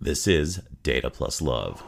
This is Data Plus Love.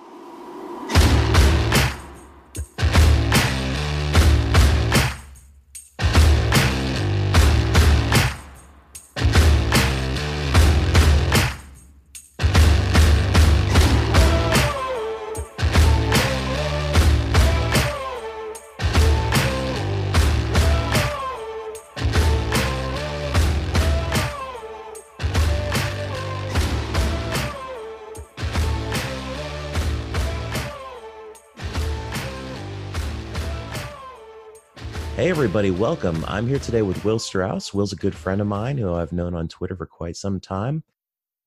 Everybody, welcome. I'm here today with Will Strauss. Will's a good friend of mine who I've known on Twitter for quite some time.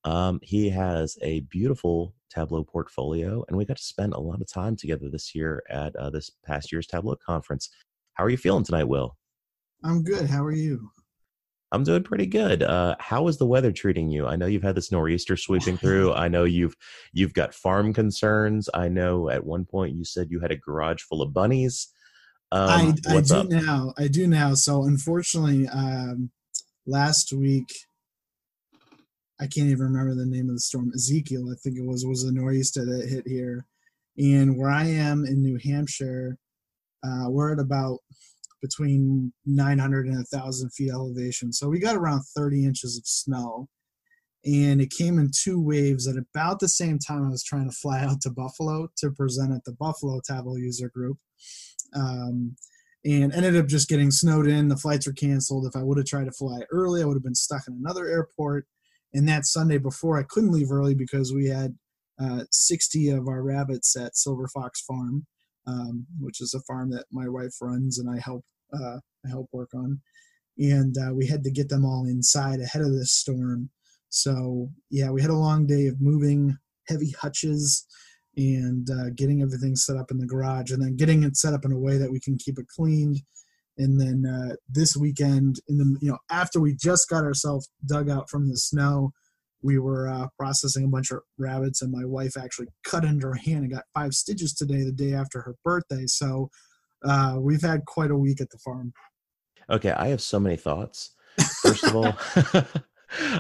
Um, he has a beautiful Tableau portfolio, and we got to spend a lot of time together this year at uh, this past year's Tableau conference. How are you feeling tonight, Will? I'm good. How are you? I'm doing pretty good. Uh, how is the weather treating you? I know you've had this nor'easter sweeping through. I know you've you've got farm concerns. I know at one point you said you had a garage full of bunnies. Um, I, I do up? now. I do now. So unfortunately, um, last week, I can't even remember the name of the storm. Ezekiel, I think it was, was a nor'easter that hit here, and where I am in New Hampshire, uh, we're at about between 900 and 1,000 feet elevation. So we got around 30 inches of snow, and it came in two waves at about the same time I was trying to fly out to Buffalo to present at the Buffalo Tableau user group um, and ended up just getting snowed in. The flights were canceled. If I would have tried to fly early, I would have been stuck in another airport. And that Sunday before, I couldn't leave early because we had uh, 60 of our rabbits at Silver Fox Farm, um, which is a farm that my wife runs and I help uh, I help work on. And uh, we had to get them all inside ahead of this storm. So yeah, we had a long day of moving heavy hutches and uh, getting everything set up in the garage and then getting it set up in a way that we can keep it cleaned and then uh, this weekend in the you know after we just got ourselves dug out from the snow we were uh, processing a bunch of rabbits and my wife actually cut into her hand and got five stitches today the day after her birthday. So uh, we've had quite a week at the farm. Okay, I have so many thoughts. First of all,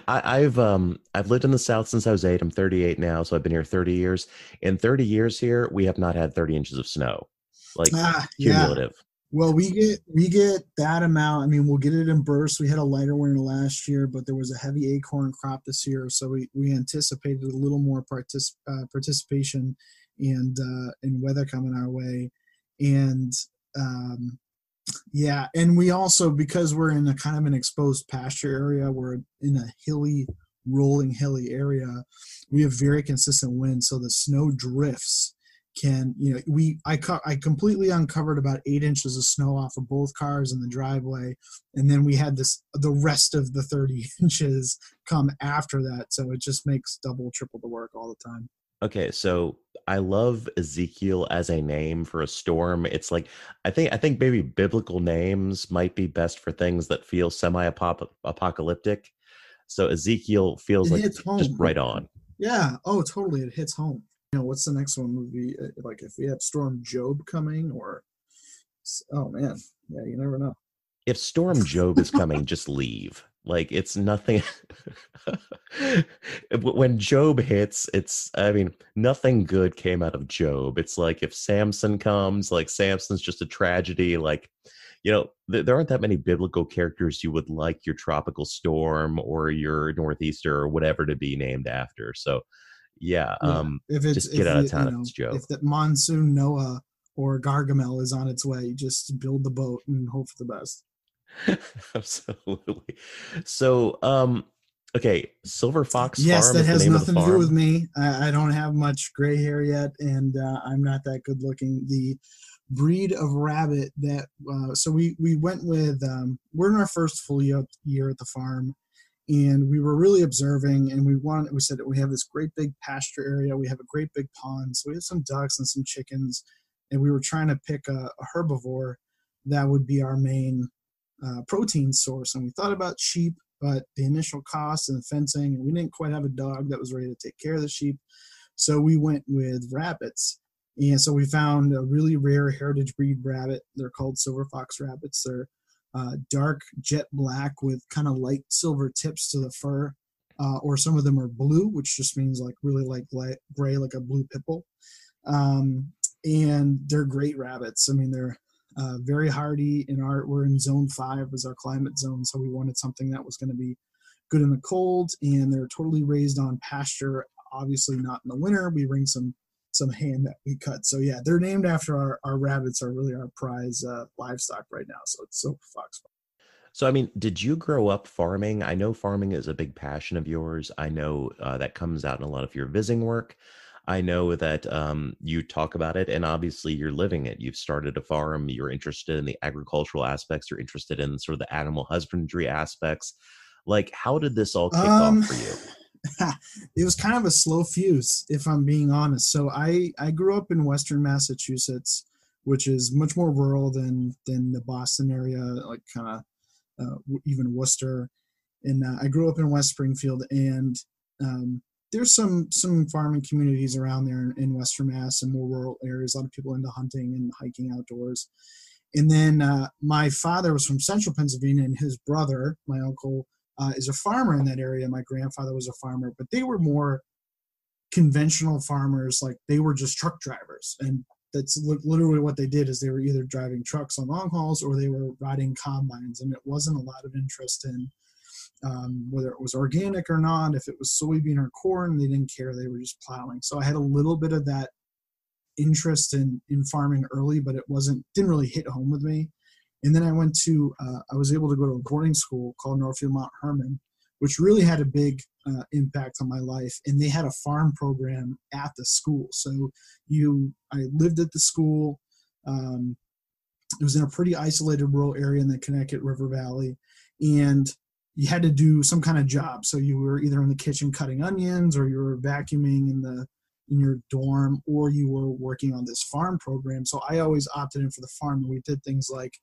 I, I've um I've lived in the South since I was eight. I'm 38 now, so I've been here 30 years. In 30 years here, we have not had 30 inches of snow, like ah, yeah cumulative. Well, we get we get that amount. I mean, we'll get it in bursts. We had a lighter winter last year, but there was a heavy acorn crop this year, so we, we anticipated a little more partic- uh, participation and uh, and weather coming our way, and um, yeah, and we also because we're in a kind of an exposed pasture area, we're in a hilly, rolling hilly area. We have very consistent winds, so the snow drifts can you know we I co- I completely uncovered about eight inches of snow off of both cars in the driveway, and then we had this the rest of the thirty inches come after that. So it just makes double triple the work all the time. Okay, so I love Ezekiel as a name for a storm. It's like I think I think maybe biblical names might be best for things that feel semi-apocalyptic. So Ezekiel feels It like hits home. just right on. Yeah. Oh, totally. It hits home. You know, what's the next one would be uh, like if we had Storm Job coming or oh man, yeah, you never know. If Storm Job is coming, just leave. Like it's nothing. when Job hits, it's I mean nothing good came out of Job. It's like if Samson comes, like Samson's just a tragedy. Like you know, th- there aren't that many biblical characters you would like your tropical storm or your northeaster or whatever to be named after. So yeah, Yeah, um, if it's just get if out of town you if it's Job. If the monsoon Noah or Gargamel is on its way, just build the boat and hope for the best. Absolutely. So, um, okay, Silver Fox yes, Farm that has name of the nothing to do with me. I, I don't have much gray hair yet, and uh, I'm not that good looking. The breed of rabbit that uh, so we we went with um, we're in our first full year, year at the farm and we were really observing and we wanted we said that we have this great big pasture area we have a great big pond so we have some ducks and some chickens and we were trying to pick a, a herbivore that would be our main uh, protein source and we thought about sheep but the initial cost and the fencing and we didn't quite have a dog that was ready to take care of the sheep so we went with rabbits and so we found a really rare heritage breed rabbit they're called silver fox rabbits they're uh, dark jet black with kind of light silver tips to the fur uh, or some of them are blue, which just means like really like light gray, like a blue pipple. Um, and they're great rabbits. I mean, they're uh, very hardy. In our we're in zone five as our climate zone, so we wanted something that was going to be good in the cold. And they're totally raised on pasture. Obviously, not in the winter. We bring some some ham that we cut. So yeah, they're named after our, our rabbits are really our prize uh, livestock right now. So it's so fox. So I mean, did you grow up farming? I know farming is a big passion of yours. I know uh, that comes out in a lot of your visiting work. I know that um, you talk about it, and obviously you're living it. You've started a farm. You're interested in the agricultural aspects. You're interested in sort of the animal husbandry aspects. Like, how did this all kick um, off for you? it was kind of a slow fuse, if I'm being honest. So I I grew up in Western Massachusetts, which is much more rural than than the Boston area, like kind of uh, even Worcester. And uh, I grew up in West Springfield, and um, there's some some farming communities around there in, in, Western Mass and more rural areas. A lot of people into hunting and hiking outdoors. And then uh, my father was from Central Pennsylvania, and his brother, my uncle, uh, is a farmer in that area. My grandfather was a farmer, but they were more conventional farmers. Like they were just truck drivers, and that's literally what they did. Is they were either driving trucks on long hauls or they were riding combines, and it wasn't a lot of interest in um, whether it was organic or not. If it was soybean or corn, they didn't care. They were just plowing. So I had a little bit of that interest in in farming early, but it wasn't didn't really hit home with me. And then I went to, uh, I was able to go to a boarding school called Northfield Mount Hermon, which really had a big uh, impact on my life. And they had a farm program at the school. So you, I lived at the school. Um, it was in a pretty isolated rural area in the Connecticut River Valley. And you had to do some kind of job. So you were either in the kitchen cutting onions or you were vacuuming in the in your dorm or you were working on this farm program. So I always opted in for the farm and we did things like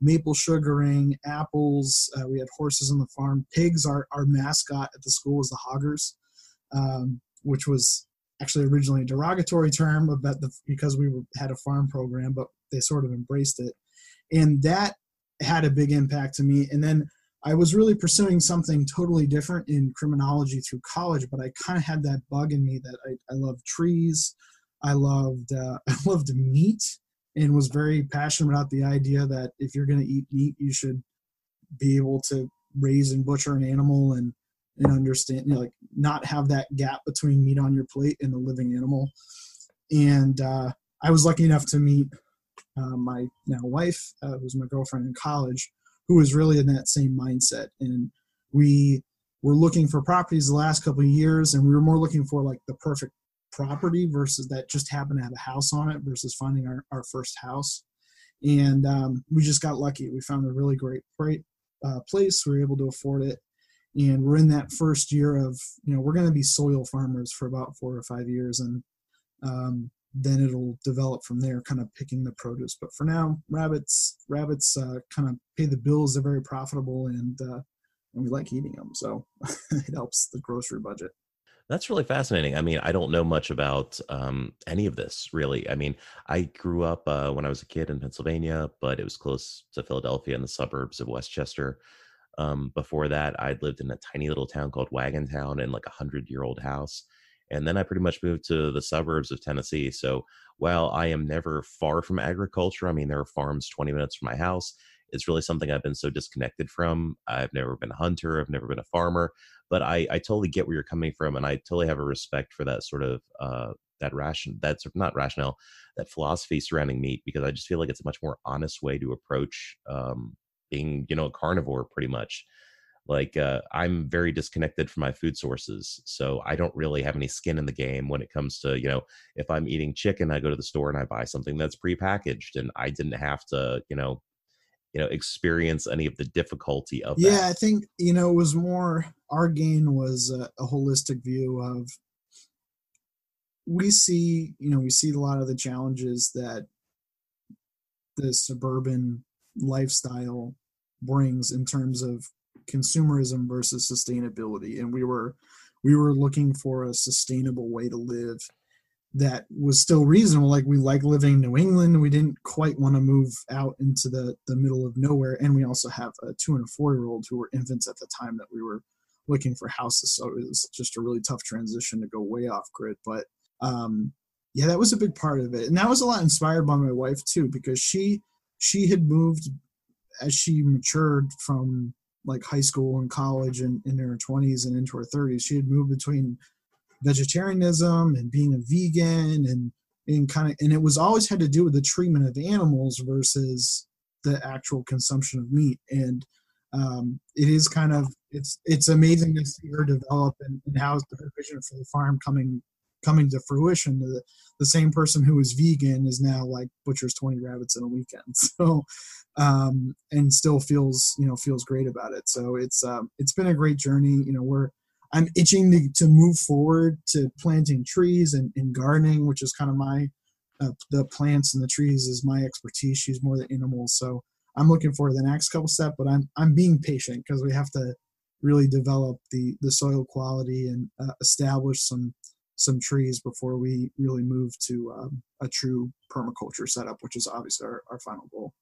maple sugaring, apples. Uh, we had horses on the farm. Pigs, our, our mascot at the school was the hoggers, um, which was actually originally a derogatory term about the, because we were, had a farm program, but they sort of embraced it. And that had a big impact to me. And then I was really pursuing something totally different in criminology through college, but I kind of had that bug in me that I, I loved trees. I loved uh, I loved meat and was very passionate about the idea that if you're going to eat meat, you should be able to raise and butcher an animal and and understand, you know, like not have that gap between meat on your plate and the living animal. And uh, I was lucky enough to meet uh, my now wife, uh, who's my girlfriend in college, who was really in that same mindset. And we were looking for properties the last couple of years, and we were more looking for like the perfect property versus that just happened to have a house on it versus finding our, our first house. And um, we just got lucky. We found a really great, great uh, place. We were able to afford it. And we're in that first year of, you know, we're going to be soil farmers for about four or five years. And um, then it'll develop from there, kind of picking the produce. But for now, rabbits, rabbits uh, kind of pay the bills. They're very profitable and, uh, and we like eating them. So it helps the grocery budget. That's really fascinating. I mean, I don't know much about um, any of this really. I mean, I grew up uh, when I was a kid in Pennsylvania, but it was close to Philadelphia in the suburbs of West Chester. Um, before that, I'd lived in a tiny little town called Wagontown in like a hundred year old house. And then I pretty much moved to the suburbs of Tennessee. So while I am never far from agriculture, I mean, there are farms 20 minutes from my house. It's really something I've been so disconnected from. I've never been a hunter, I've never been a farmer but I, I totally get where you're coming from, and I totally have a respect for that sort of uh, that ration that's not rationale, that philosophy surrounding meat because I just feel like it's a much more honest way to approach um, being, you know, a carnivore pretty much. Like uh, I'm very disconnected from my food sources, so I don't really have any skin in the game when it comes to, you know, if I'm eating chicken, I go to the store and I buy something that's prepackaged, and I didn't have to, you know, you know experience any of the difficulty of yeah that. i think you know it was more our gain was a, a, holistic view of we see you know we see a lot of the challenges that the suburban lifestyle brings in terms of consumerism versus sustainability and we were we were looking for a sustainable way to live that was still reasonable. Like we like living in New England. We didn't quite want to move out into the, the middle of nowhere. And we also have a two and a four year old who were infants at the time that we were looking for houses. So it was just a really tough transition to go way off grid. But um, yeah, that was a big part of it, and that was a lot inspired by my wife too, because she she had moved as she matured from like high school and college and in her 20s and into her 30s she had moved between vegetarianism and being a vegan and and kind of and it was always had to do with the treatment of animals versus the actual consumption of meat. And um, it is kind of it's it's amazing to see her develop and, and how the vision for the farm coming coming to fruition the, the same person who was vegan is now like butchers 20 rabbits in a weekend. So um, and still feels you know feels great about it. So it's um, it's been a great journey. You know we're i'm itching to, to move forward to planting trees and, and gardening which is kind of my uh, the plants and the trees is my expertise. She's more the animals so i'm looking for the next couple step but i'm i'm being patient because we have to really develop the the soil quality and uh, establish some some trees before we really move to um, a true permaculture setup, which is obviously our, our final goal.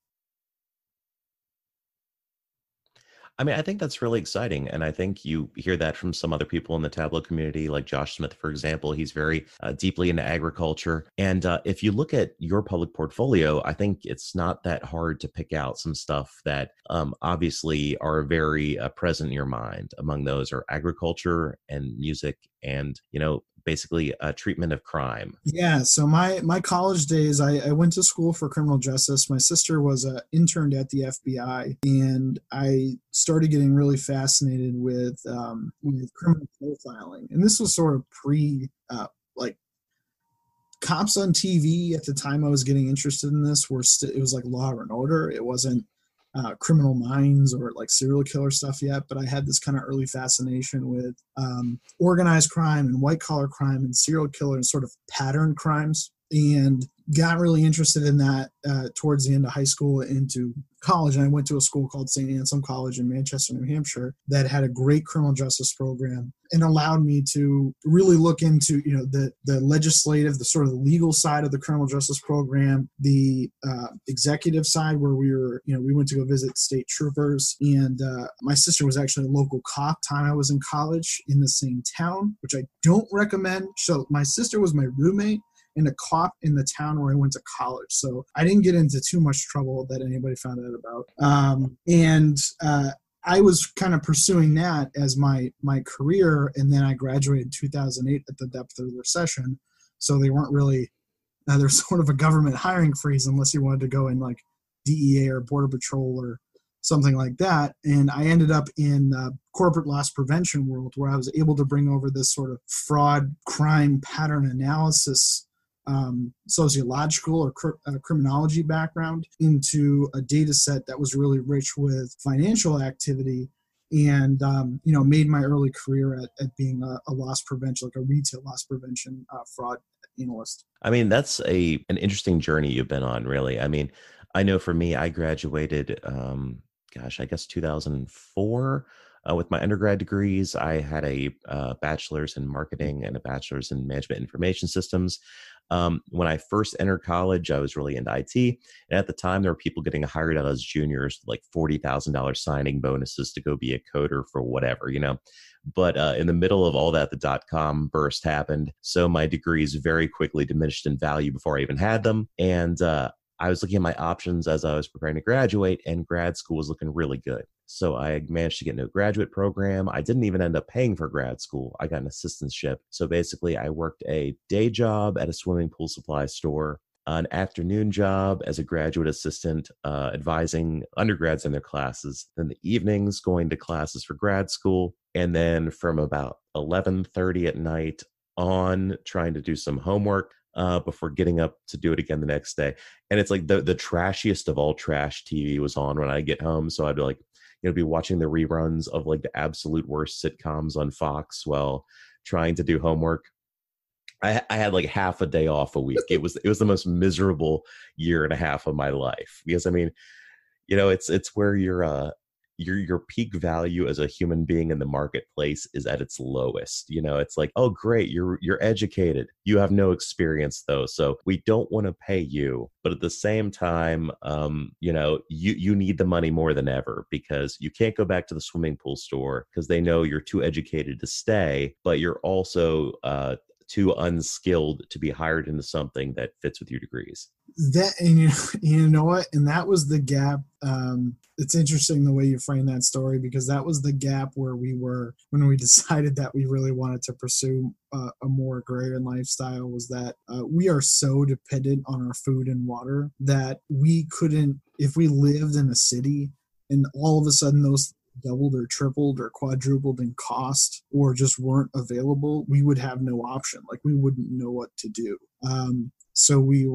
I mean, I think that's really exciting. And I think you hear that from some other people in the Tableau community, like Josh Smith, for example. He's very uh, deeply into agriculture. And uh, if you look at your public portfolio, I think it's not that hard to pick out some stuff that um, obviously are very uh, present in your mind. Among those are agriculture and music and, you know, basically a treatment of crime. Yeah. So my my college days, I, I went to school for criminal justice. My sister was an intern at the FBI, and I started getting really fascinated with um, with criminal profiling. And this was sort of pre uh, like cops on TV at the time I was getting interested in this were st- it was like Law and Order. It wasn't uh, criminal minds or like serial killer stuff yet, but I had this kind of early fascination with um, organized crime and white collar crime and serial killer and sort of pattern crimes. And got really interested in that uh, towards the end of high school into college. And I went to a school called St. Anselm College in Manchester, New Hampshire, that had a great criminal justice program and allowed me to really look into, you know, the the legislative, the sort of legal side of the criminal justice program, the uh, executive side where we were, you know, we went to go visit state troopers, and uh, my sister was actually a local cop. Time I was in college in the same town, which I don't recommend. So my sister was my roommate and a cop in the town where I went to college. So I didn't get into too much trouble that anybody found out about. Um, and uh, I was kind of pursuing that as my my career, and then I graduated in 2008 at the depth of the recession. So they weren't really uh, there's sort of a government hiring freeze unless you wanted to go in like DEA or Border Patrol or something like that. And I ended up in uh, corporate loss prevention world where I was able to bring over this sort of fraud crime pattern analysis um, sociological or cr- uh, criminology background into a data set that was really rich with financial activity and um, you know made my early career at, at being a, a, loss prevention like a retail loss prevention uh, fraud analyst. I mean that's a an interesting journey you've been on really. I mean i know for me i graduated um, gosh i guess 2004 uh, with my undergrad degrees, I had a uh, bachelor's in marketing and a bachelor's in management information systems. Um, when I first entered college, I was really into IT. And at the time, there were people getting hired out as juniors, like $40,000 signing bonuses to go be a coder for whatever, you know. But uh, in the middle of all that, the dot com burst happened. So my degrees very quickly diminished in value before I even had them. And uh, I was looking at my options as I was preparing to graduate, and grad school was looking really good. So I managed to get into a graduate program. I didn't even end up paying for grad school. I got an assistantship. So basically, I worked a day job at a swimming pool supply store, an afternoon job as a graduate assistant, uh, advising undergrads in their classes, then the evenings going to classes for grad school, and then from about 11:30 at night on trying to do some homework uh, before getting up to do it again the next day. And it's like the the trashiest of all trash TV was on when I get home. So I'd be like, you know, be watching the reruns of like the absolute worst sitcoms on Fox while trying to do homework. I, I had like half a day off a week. It was it was the most miserable year and a half of my life because I mean, you know, it's it's where you're uh your your peak value as a human being in the marketplace is at its lowest you know it's like oh great you're you're educated you have no experience though so we don't want to pay you but at the same time um you know you you need the money more than ever because you can't go back to the swimming pool store because they know you're too educated to stay but you're also uh too unskilled to be hired into something that fits with your degrees. That and you know, you know what? And that was the gap. Um, it's interesting the way you frame that story because that was the gap where we were when we decided that we really wanted to pursue uh, a more agrarian lifestyle. Was that uh, we are so dependent on our food and water that we couldn't, if we lived in a city and all of a sudden those doubled or tripled or quadrupled in cost or just weren't available, we would have no option. Like we wouldn't know what to do. Um, so we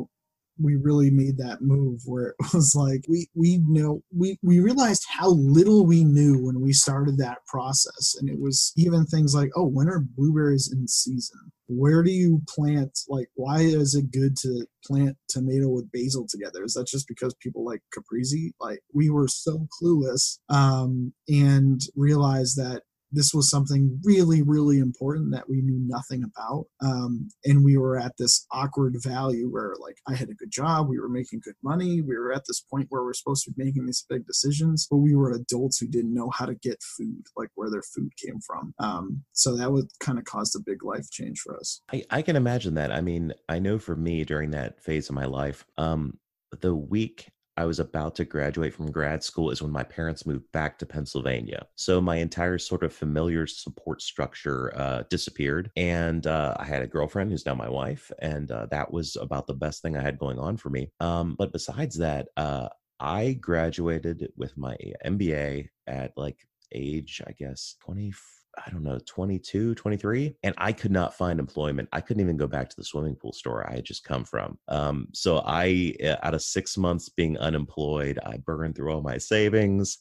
we really made that move where it was like we we know we we realized how little we knew when we started that process. And it was even things like oh when are blueberries in season? Where do you plant? Like why is it good to plant tomato with basil together? Is that just because people like caprese? Like we were so clueless um and realized that this was something really, really important that we knew nothing about. Um, and we were at this awkward value where, like, I had a good job, we were making good money, we were at this point where we're supposed to be making these big decisions, but we were adults who didn't know how to get food, like where their food came from. Um, so that would kind of caused a big life change for us. I, I can imagine that. I mean, I know for me during that phase of my life, um, the week I was about to graduate from grad school is when my parents moved back to Pennsylvania. So my entire sort of familiar support structure uh, disappeared. And uh, I had a girlfriend who's now my wife. And uh, that was about the best thing I had going on for me. Um, but besides that, uh, I graduated with my MBA at like age, I guess, 24 I don't know, 22, 23. And I could not find employment. I couldn't even go back to the swimming pool store I had just come from. Um, so I, eh, out of six months being unemployed, I burned through all my savings.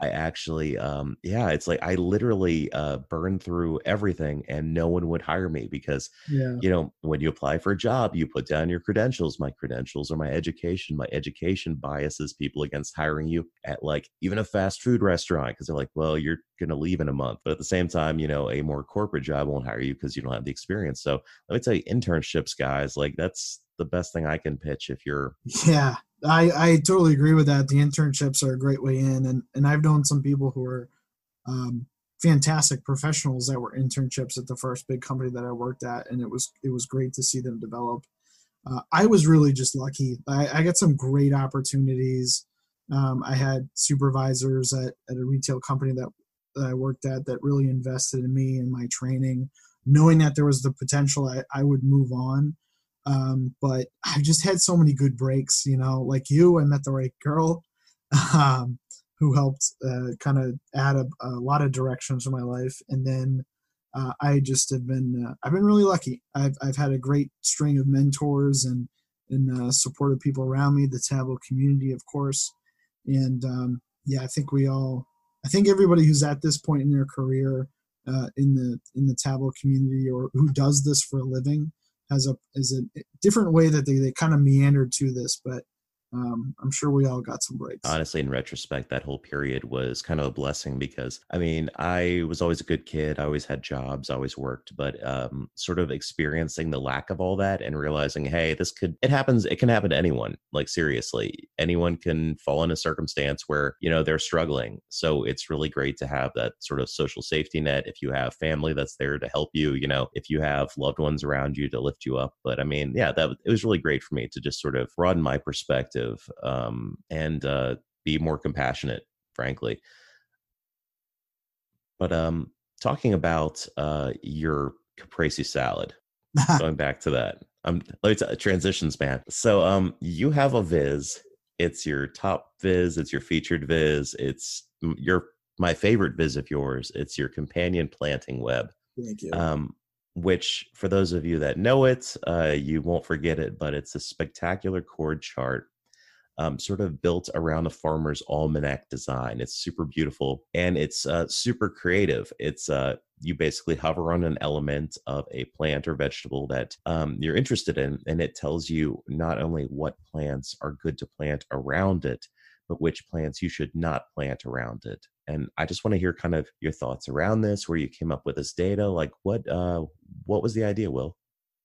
I actually, um, yeah, it's like I literally uh, burned through everything and no one would hire me because, yeah. you know, when you apply for a job, you put down your credentials. My credentials are my education. My education biases people against hiring you at like even a fast food restaurant because they're like, well, you're going to leave in a month. But at the same time, you know, a more corporate job won't hire you because you don't have the experience. So let me tell you, internships, guys, like that's the best thing I can pitch if you're. Yeah. I, I totally agree with that. The internships are a great way in, and and I've known some people who are um, fantastic professionals that were internships at the first big company that I worked at, and it was it was great to see them develop. Uh, I was really just lucky. I, I got some great opportunities. Um, I had supervisors at, at a retail company that, that I worked at that really invested in me and my training, knowing that there was the potential I, I would move on. Um, but I've just had so many good breaks, you know, like you, I met the right girl um, who helped uh, kind of add a, a, lot of directions to my life. And then uh, I just have been, uh, I've been really lucky. I've, I've had a great string of mentors and, and uh, supportive people around me, the Tableau community, of course. And um, yeah, I think we all, I think everybody who's at this point in their career uh, in the in the Tableau community or who does this for a living has a is a different way that they, they kind of meandered to this, but um, I'm sure we all got some breaks. Honestly, in retrospect, that whole period was kind of a blessing because I mean, I was always a good kid. I always had jobs, I always worked, but um, sort of experiencing the lack of all that and realizing, hey, this could, it happens, it can happen to anyone. Like, seriously, anyone can fall in a circumstance where, you know, they're struggling. So it's really great to have that sort of social safety net. If you have family that's there to help you, you know, if you have loved ones around you to lift you up. But I mean, yeah, that it was really great for me to just sort of broaden my perspective um, and uh, be more compassionate, frankly. But um, talking about uh, your caprese salad, going back to that, um, let me tell transitions, man. So um, you have a Viz. It's your top Viz. It's your featured Viz. It's your my favorite Viz of yours. It's your companion planting web. Thank you. Um, which, for those of you that know it, uh, you won't forget it, but it's a spectacular chord chart um, sort of built around a farmer's almanac design. It's super beautiful and it's uh, super creative. It's uh, you basically hover on an element of a plant or vegetable that um, you're interested in, and it tells you not only what plants are good to plant around it, but which plants you should not plant around it. and I just want to hear kind of your thoughts around this, where you came up with this data. Like, what uh, what was the idea, Will?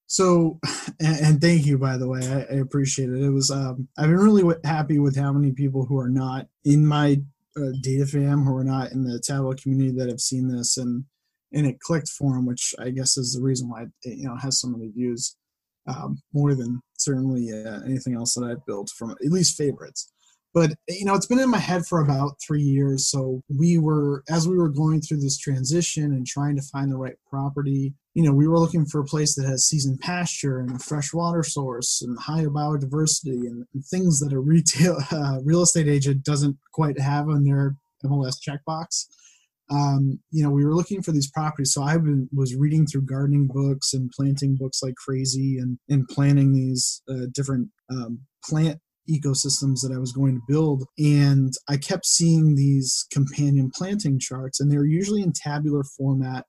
So, and, thank you, by the way. I, I appreciate it. It was, um, I've been really happy with how many people who are not in my uh, data fam, who are not in the Tableau community that have seen this and, and it clicked for them, which I guess is the reason why it, you know, has so many views, um, more than certainly uh, anything else that I've built from at least favorites but you know it's been in my head for about three years so we were as we were going through this transition and trying to find the right property you know we were looking for a place that has seasoned pasture and a fresh water source and high biodiversity and, and things that a retail uh, real estate agent doesn't quite have on their mls checkbox um, you know we were looking for these properties so i was reading through gardening books and planting books like crazy and and planning these uh, different um, plant ecosystems that I was going to build. And I kept seeing these companion planting charts, and they were usually in tabular format.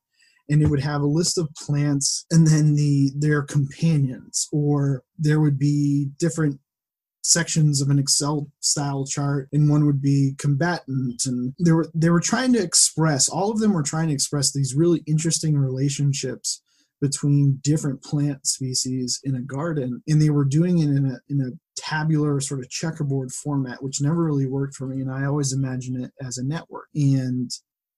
And it would have a list of plants and then the their companions, or there would be different sections of an Excel style chart, and one would be combatant. And they were they were trying to express, all of them were trying to express these really interesting relationships between different plant species in a garden and they were doing it in a in a tabular sort of checkerboard format which never really worked for me and i always imagine it as a network and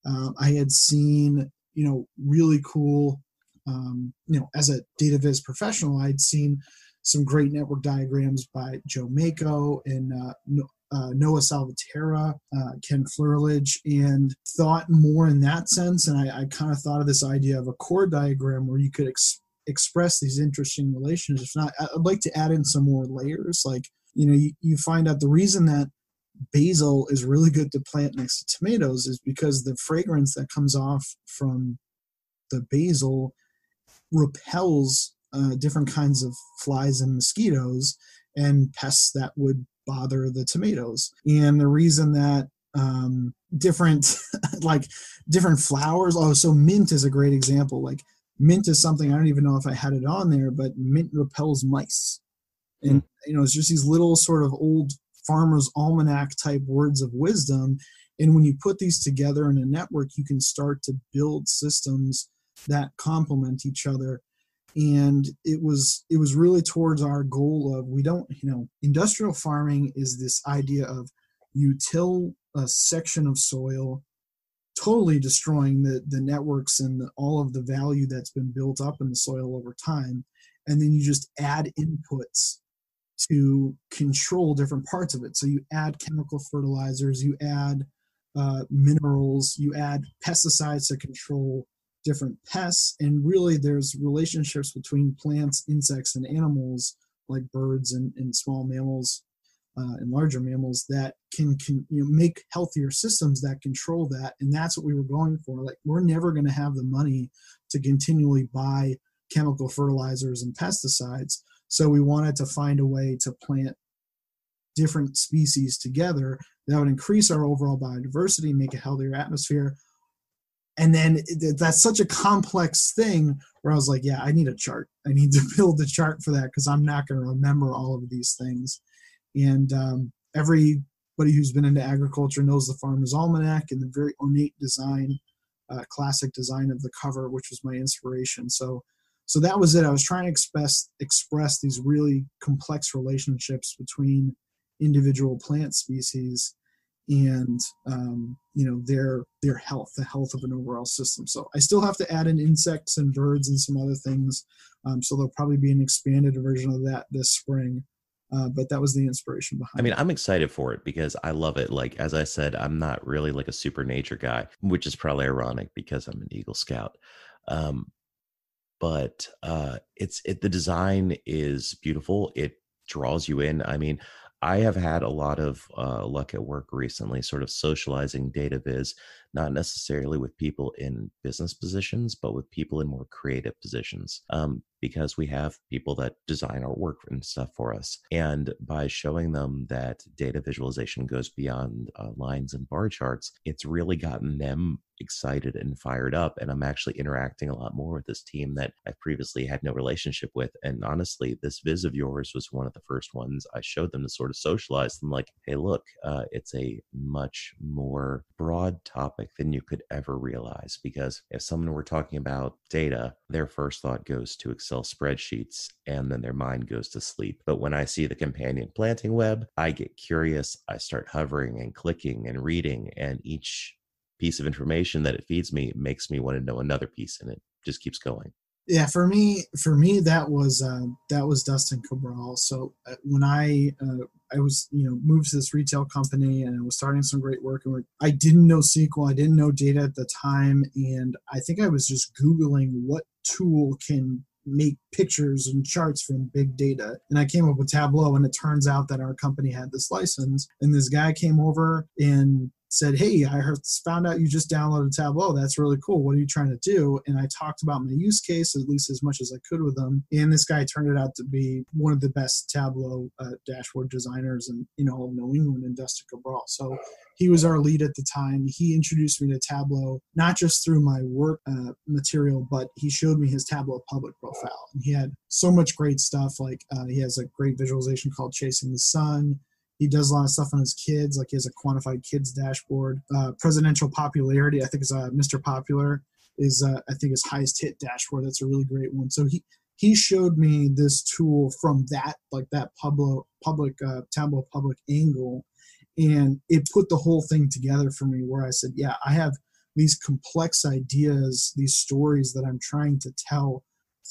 um, i had seen you know really cool um, you know as a data viz professional i'd seen some great network diagrams by joe mako and uh, uh, Noah Salvaterra, uh, Ken Flerlage, and thought more in that sense. And I, I kind of thought of this idea of a chord diagram where you could ex- express these interesting relationships. If not, I'd like to add in some more layers. Like, you know, you, you find out the reason that basil is really good to plant next to tomatoes is because the fragrance that comes off from the basil repels uh, different kinds of flies and mosquitoes and pests that would bother the tomatoes. And the reason that um, different like different flowers. Oh, so mint is a great example. Like mint is something I don't even know if I had it on there, but mint repels mice. And mm. you know, it's just these little sort of old farmer's almanac type words of wisdom. And when you put these together in a network, you can start to build systems that complement each other and it was it was really towards our goal of we don't you know industrial farming is this idea of you till a section of soil totally destroying the the networks and the, all of the value that's been built up in the soil over time and then you just add inputs to control different parts of it. So you add chemical fertilizers you add uh, minerals you add pesticides to control different pests. And really there's relationships between plants insects and animals like birds and, and small mammals uh, and larger mammals that can, can you know, make healthier systems that control that. And that's what we were going for. Like we're never going to have the money to continually buy chemical fertilizers and pesticides so we wanted to find a way to plant different species together that would increase our overall biodiversity make a healthier atmosphere and then that's such a complex thing where I was like, yeah, I need a chart. I need to build a chart for that because I'm not going to remember all of these things. And um, everybody who's been into agriculture knows the Farmer's Almanac and the very ornate design, uh, classic design of the cover, which was my inspiration. So, so that was it. I was trying to express express these really complex relationships between individual plant species and um, you know their their health the health of an overall system so i still have to add in insects and birds and some other things um, so there'll probably be an expanded version of that this spring uh, but that was the inspiration behind i mean it. i'm excited for it because i love it like as i said i'm not really like a super nature guy which is probably ironic because i'm an eagle scout um, but uh, it's it the design is beautiful it draws you in i mean I have had a lot of uh, luck at work recently, sort of socializing data viz not necessarily with people in business positions, but with people in more creative positions. Um, because we have people that design our work and stuff for us. And by showing them that data visualization goes beyond uh, lines and bar charts, it's really gotten them excited and fired up. And I'm actually interacting a lot more with this team that I previously had no relationship with. And honestly, this viz of yours was one of the first ones I showed them to sort of socialize them like, hey, look, uh, it's a much more broad topic than you could ever realize. Because if someone were talking about data, their first thought goes to Excel spreadsheets and then their mind goes to sleep. But when I see the companion planting web, I get curious. I start hovering and clicking and reading, and each piece of information that it feeds me makes me want to know another piece and it just keeps going yeah for me for me that was uh, that was dustin cabral so uh, when i uh, i was you know moved to this retail company and i was starting some great work and i didn't know sql i didn't know data at the time and i think i was just googling what tool can make pictures and charts from big data. And I came up with Tableau, and it turns out that our company had this license. And this guy came over and said, Hey, I heard, found out you just downloaded Tableau. That's really cool. What are you trying to do? And I talked about my use case at least as much as I could with them. And this guy turned it out to be one of the best Tableau uh, dashboard designers in, you know, New England and Dustin Cabral. So he was our lead at the time. He introduced me to Tableau, not just through my work uh, material, but he showed me his Tableau public profile. And he had so much great stuff. Like uh, he has a great visualization called Chasing the Sun he does a lot of stuff on his kids, like he has a quantified kids dashboard. Uh, presidential popularity, I think, is uh, Mr. Popular is uh, I think his highest hit dashboard. That's a really great one. So he he showed me this tool from that like that public public uh, Tableau public angle, and it put the whole thing together for me. Where I said, yeah, I have these complex ideas, these stories that I'm trying to tell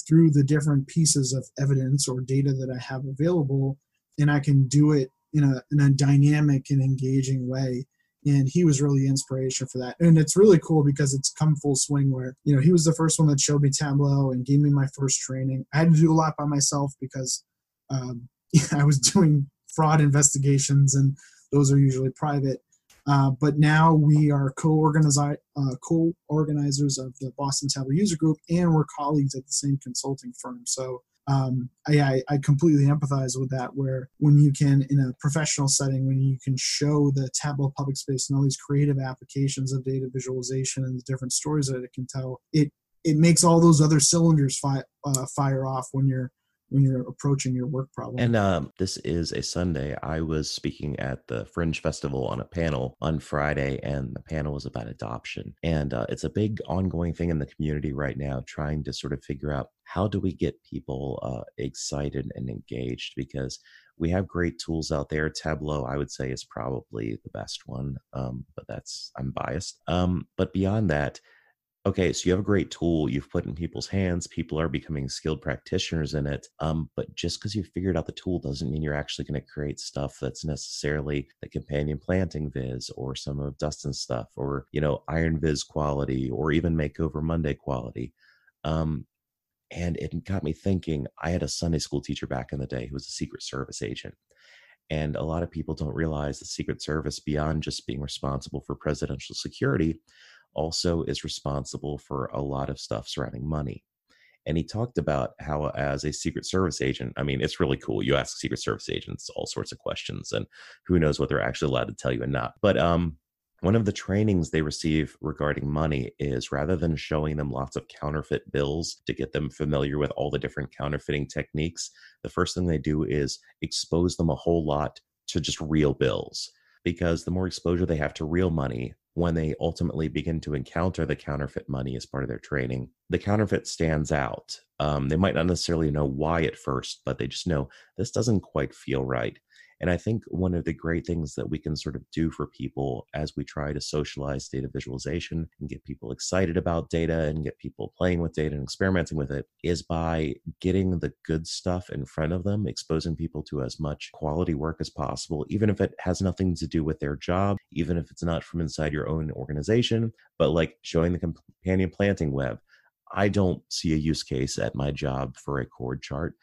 through the different pieces of evidence or data that I have available, and I can do it in a in a dynamic and engaging way. And he was really inspiration for that. And it's really cool because it's come full swing where you know he was the first one that showed me tableau and gave me my first training. I had to do a lot by myself because um, i was doing fraud investigations and those are usually private. Uh, but now we are co-organizers uh, co-organizers of the boston tableau user group and we're colleagues at the same consulting firm. So um, I, I completely empathize with that. Where when you can, in a professional setting, when you can show the Tableau public space and all these creative applications of data visualization and the different stories that it can tell, it it makes all those other cylinders fi- uh, fire off when you're when you're approaching your work problem. And um, this is a Sunday. I was speaking at the Fringe Festival on a panel on Friday, and the panel was about adoption. And uh, it's a big ongoing thing in the community right now, trying to sort of figure out how do we get people uh, excited and engaged because we have great tools out there. Tableau, I would say, is probably the best one, um, but that's I'm biased. Um, but beyond that, okay, so you have a great tool you've put in people's hands. People are becoming skilled practitioners in it. Um, but just because you figured out the tool doesn't mean you're actually going to create stuff that's necessarily the companion planting viz or some of Dustin's stuff or, you know, Iron Viz quality or even Makeover Monday quality. Um, and it got me thinking. I had a Sunday school teacher back in the day who was a Secret Service agent. And a lot of people don't realize the Secret Service, beyond just being responsible for presidential security, also is responsible for a lot of stuff surrounding money. And he talked about how, as a Secret Service agent, I mean, it's really cool. You ask Secret Service agents all sorts of questions, and who knows what they're actually allowed to tell you and not. But um, one of the trainings they receive regarding money is rather than showing them lots of counterfeit bills to get them familiar with all the different counterfeiting techniques, the first thing they do is expose them a whole lot to just real bills. Because the more exposure they have to real money, when they ultimately begin to encounter the counterfeit money as part of their training, the counterfeit stands out. Um, they might not necessarily know why at first, but they just know this doesn't quite feel right. And I think one of the great things that we can sort of do for people as we try to socialize data visualization and get people excited about data and get people playing with data and experimenting with it is by getting the good stuff in front of them, exposing people to as much quality work as possible, even if it has nothing to do with their job, even if it's not from inside your own organization, but like showing the companion planting web. I don't see a use case at my job for a chord chart,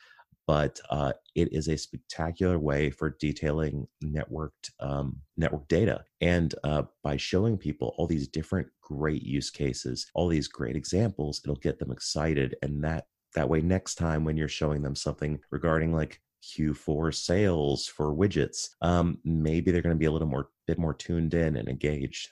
but uh, it is a spectacular way for detailing networked um, network data. And uh, by showing people all these different great use cases, all these great examples, it'll get them excited. And that that way, next time when you're showing them something regarding like Q4 sales for widgets, um, maybe they're going to be a little more bit more tuned in and engaged.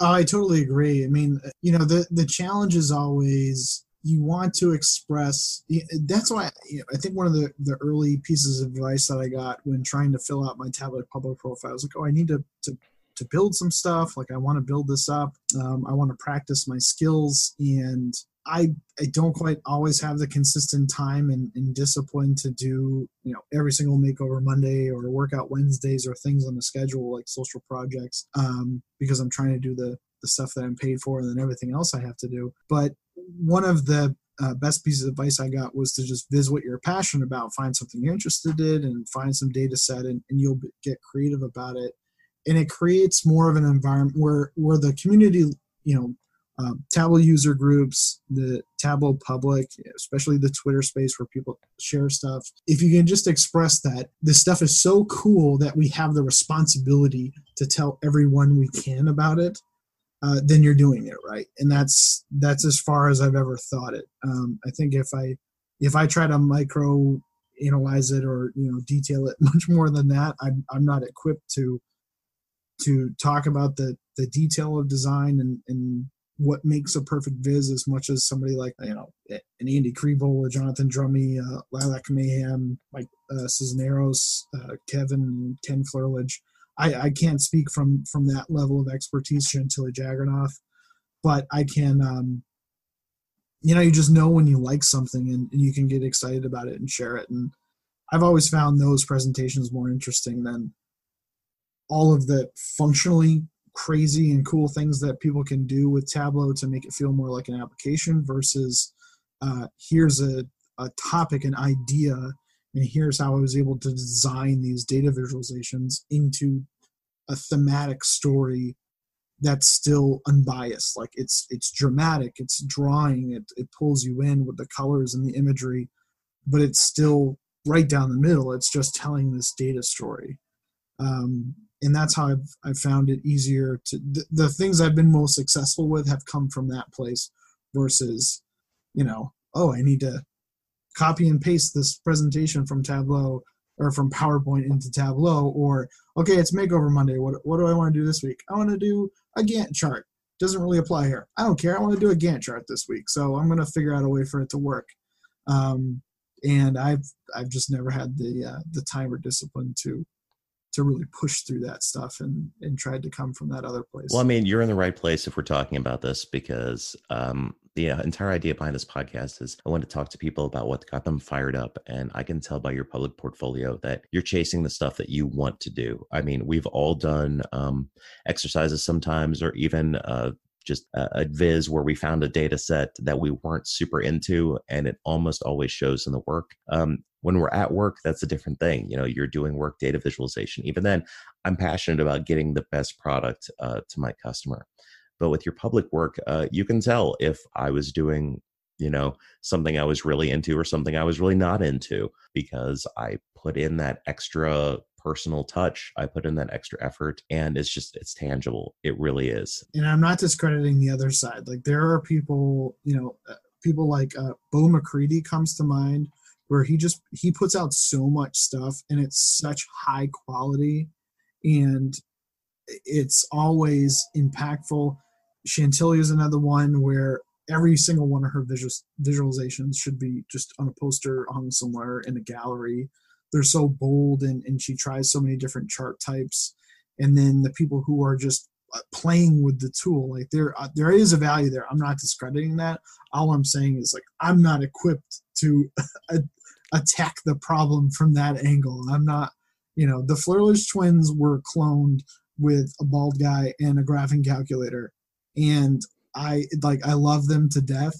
I totally agree. I mean, you know, the the challenge is always you want to express that's why i think one of the, the early pieces of advice that i got when trying to fill out my Tableau public profile was like oh i need to, to, to build some stuff. Like i want to build this up. Um, i want to practice my skills. And I, I don't quite always have the consistent time and, and discipline to do you know every single makeover monday or workout wednesdays or things on the schedule like social projects um, because i'm trying to do the the stuff that i'm paid for and then everything else i have to do. But one of the uh, best pieces of advice I got was to just visit what you're passionate about, find something you're interested in, and find some data set, and, and you'll get creative about it. And it creates more of an environment where where the community, you know, um, Tableau user groups, the Tableau public, especially the Twitter space where people share stuff. If you can just express that this stuff is so cool that we have the responsibility to tell everyone we can about it, uh, then you're doing it right and that's that's as far as i've ever thought it um, i think if i if i try to micro analyze it or you know detail it much more than that i'm, I'm not equipped to to talk about the the detail of design and and what makes a perfect viz as much as somebody like you know an Andy Kriebel, Jonathan Drummey, uh, Lilach Manheim, Mike uh, Cisneros, uh, Kevin, Ken Flerlage. I, I can't speak from from that level of expertise, Chantilly Jaggernauth, but I can, um, you know, you just know when you like something and, and you can get excited about it and share it. And I've always found those presentations more interesting than all of the functionally crazy and cool things that people can do with Tableau to make it feel more like an application versus uh, here's a, a topic, an idea and here's how I was able to design these data visualizations into a thematic story that's still unbiased. Like it's it's dramatic, it's drawing, it it pulls you in with the colors and the imagery, but it's still right down the middle. It's just telling this data story. Um, and that's how I've, I've found it easier to the, the things I've been most successful with have come from that place versus, you know, oh, I need to copy and paste this presentation from Tableau or from PowerPoint into Tableau, or okay, it's Makeover Monday. What what do I want to do this week? I want to do a Gantt chart. Doesn't really apply here. I don't care. I want to do a Gantt chart this week, so I'm going to figure out a way for it to work. Um, and I've I've just never had the uh, the time or discipline to to really push through that stuff and and tried to come from that other place. Well, I mean, you're in the right place if we're talking about this because um, the uh, entire idea behind this podcast is I want to talk to people about what got them fired up. And I can tell by your public portfolio that you're chasing the stuff that you want to do. I mean, we've all done um, exercises sometimes, or even uh, just a, a, viz where we found a data set that we weren't super into and it almost always shows in the work um, when we're at work that's a different thing you know you're doing work data visualization even then i'm passionate about getting the best product uh, to my customer but with your public work, uh, you can tell if I was doing, you know, something I was really into or something I was really not into because I put in that extra personal touch. I put in that extra effort and it's just, it's tangible. It really is. And I'm not discrediting the other side. Like there are people, you know, uh, people like uh, Bo McCready comes to mind where he just, he puts out so much stuff and it's such high quality and it's always impactful Chantilly is another one where every single one of her visual, visualizations should be just on a poster hung somewhere in a gallery. They're so bold and, and she tries so many different chart types. And then the people who are just uh, playing with the tool, like there, uh, there is a value there. I'm not discrediting that. All I'm saying is like, I'm not equipped to attack the problem from that angle. I'm not, you know, the Flerlage twins were cloned with a bald guy and a graphing calculator and I like I love them to death,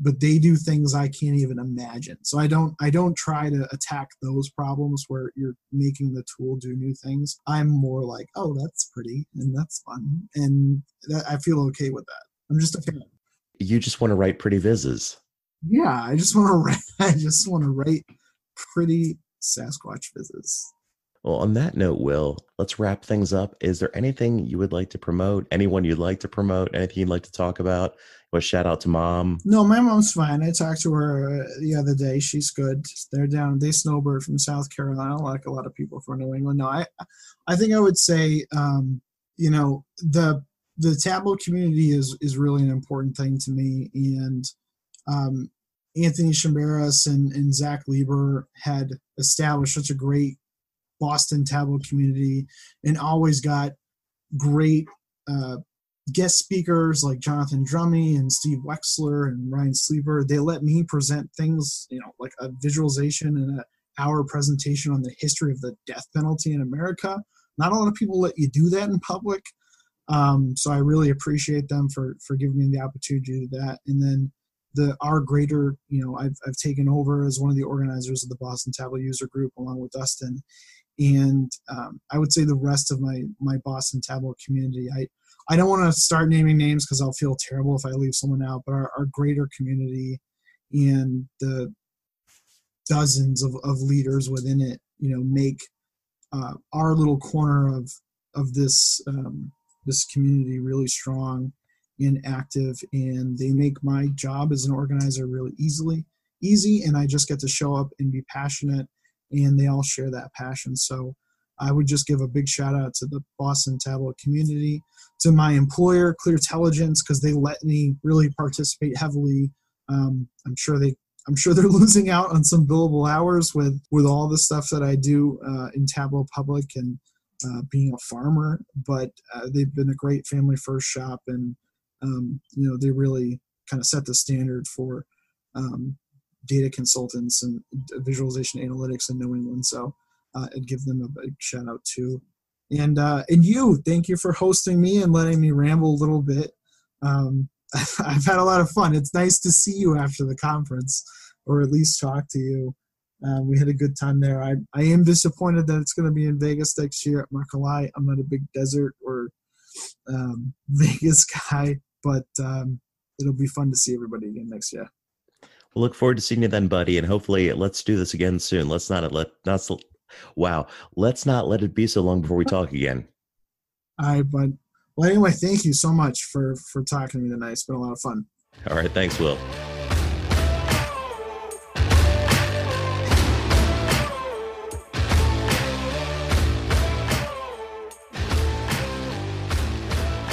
but they do things I can't even imagine. So I don't I don't try to attack those problems where you're making the tool do new things. I'm more like, oh, that's pretty and that's fun, and that, I feel okay with that. I'm just a fan. You just want to write pretty vizzes. Yeah, I just want to write. I just want to write pretty Sasquatch visits. Well, on that note, Will, let's wrap things up. Is there anything you would like to promote? Anyone you'd like to promote? Anything you'd like to talk about? Well, shout out to mom. No, my mom's fine. I talked to her uh, the other day. She's good. They're down. They snowbird from South Carolina, like a lot of people from New England. No, I, I think I would say, um, you know, the the tableau community is is really an important thing to me, and um, Anthony Chamberas and, and Zach Lieber had established such a great Boston tableau community and always got great uh, guest speakers like Jonathan Drummey and Steve Wexler and Ryan Sleeper. They let me present things, you know, like a visualization and an hour presentation on the history of the death penalty in America. Not a lot of people let you do that in public. Um, so I really appreciate them for for giving me the opportunity to do that. And then the our greater, you know, I've I've taken over as one of the organizers of the Boston Tableau User Group along with Dustin, and um, I would say the rest of my my Boston Tableau community. I I don't want to start naming names because I'll feel terrible if I leave someone out, but our, our greater community and the dozens of, of leaders within it, you know, make uh, our little corner of of this um, this community really strong and active, and they make my job as an organizer really easily easy, and I just get to show up and be passionate and they all share that passion. So I would just give a big shout out to the Boston Tableau community, to my employer, Clear Intelligence, because they let me really participate heavily. Um, I'm sure they, I'm sure they're losing out on some billable hours with with all the stuff that I do uh, in Tableau Public and uh, being a farmer. But uh, they've been a great family first shop, and um, you know they really kind of set the standard for um, data consultants and visualization analytics in New England. So uh, I'd give them a big shout out too. And uh, and you, thank you for hosting me and letting me ramble a little bit. Um, I've had a lot of fun. It's nice to see you after the conference, or at least talk to you. Um, we had a good time there. I, I am disappointed that it's going to be in Vegas next year at Makalai. I'm not a big desert or um, Vegas guy, but um, it'll be fun to see everybody again next year. Look forward to seeing you then, buddy. And hopefully, let's do this again soon. Let's not let not wow. Let's not let it be so long before we talk again. All right, bud. Well, anyway, thank you so much for for talking to me tonight. It's been a lot of fun. All right, thanks, Will.